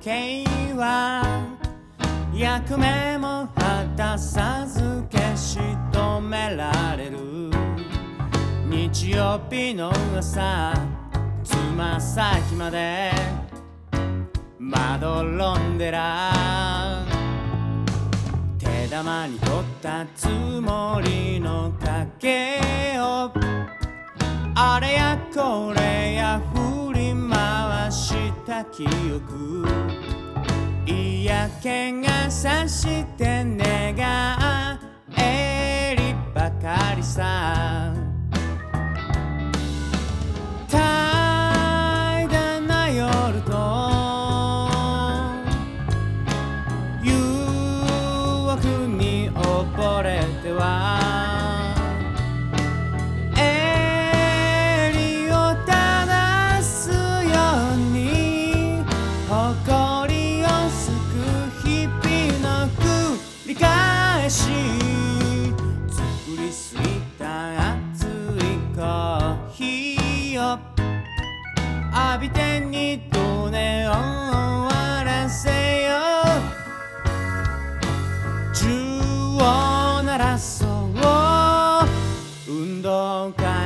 計は役目も果たさず消し止められる。日曜日の朝つま先までまどろんでら。手玉に取ったつもりの竹をた記憶嫌気がさして願えりばかりさ。怠惰な夜と誘惑に溺れては誇りをすく日々の繰り返し。作りすぎた熱いコーヒーを。浴びて二度寝を終わらせよう。銃を鳴らそう。運動会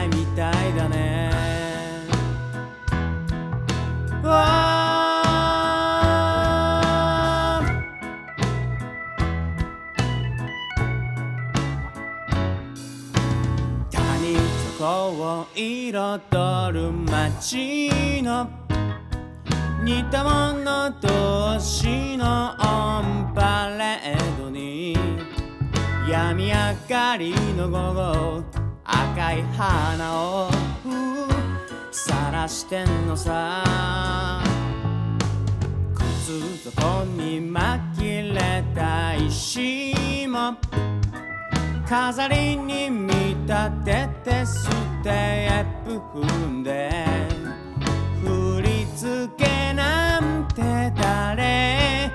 を彩る街の似た者同士のオンパレードに病み明かりの午後赤い花を晒してんのさ。靴底に紛れた石も飾りに見立ててステップ踏んで振り付けなんて誰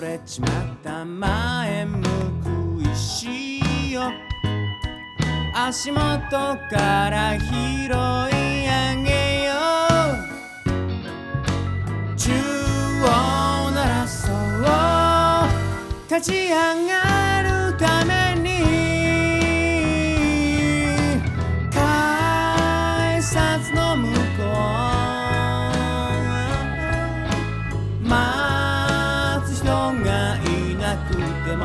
れちまった前向く石を。足元から拾い上げよう。銃を鳴らそう立ち上がるために。くても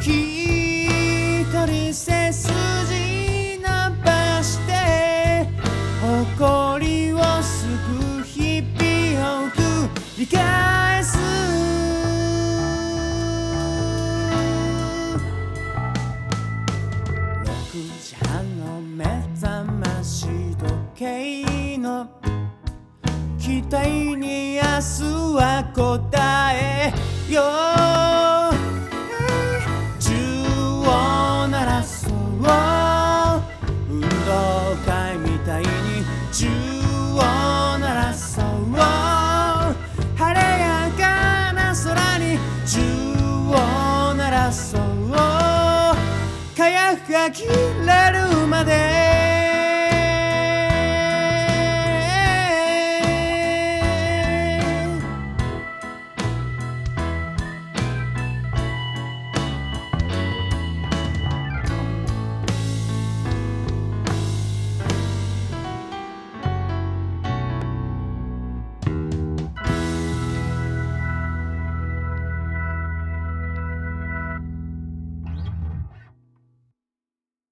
一人背筋伸ばして誇りをすく日々を繰り返す。6時半の目覚まし時計の期待に明日は答えよう銃を鳴らそう。運動会みたいに銃を鳴らそう。晴れやかな空に銃を鳴らそう。火薬が切れるまで。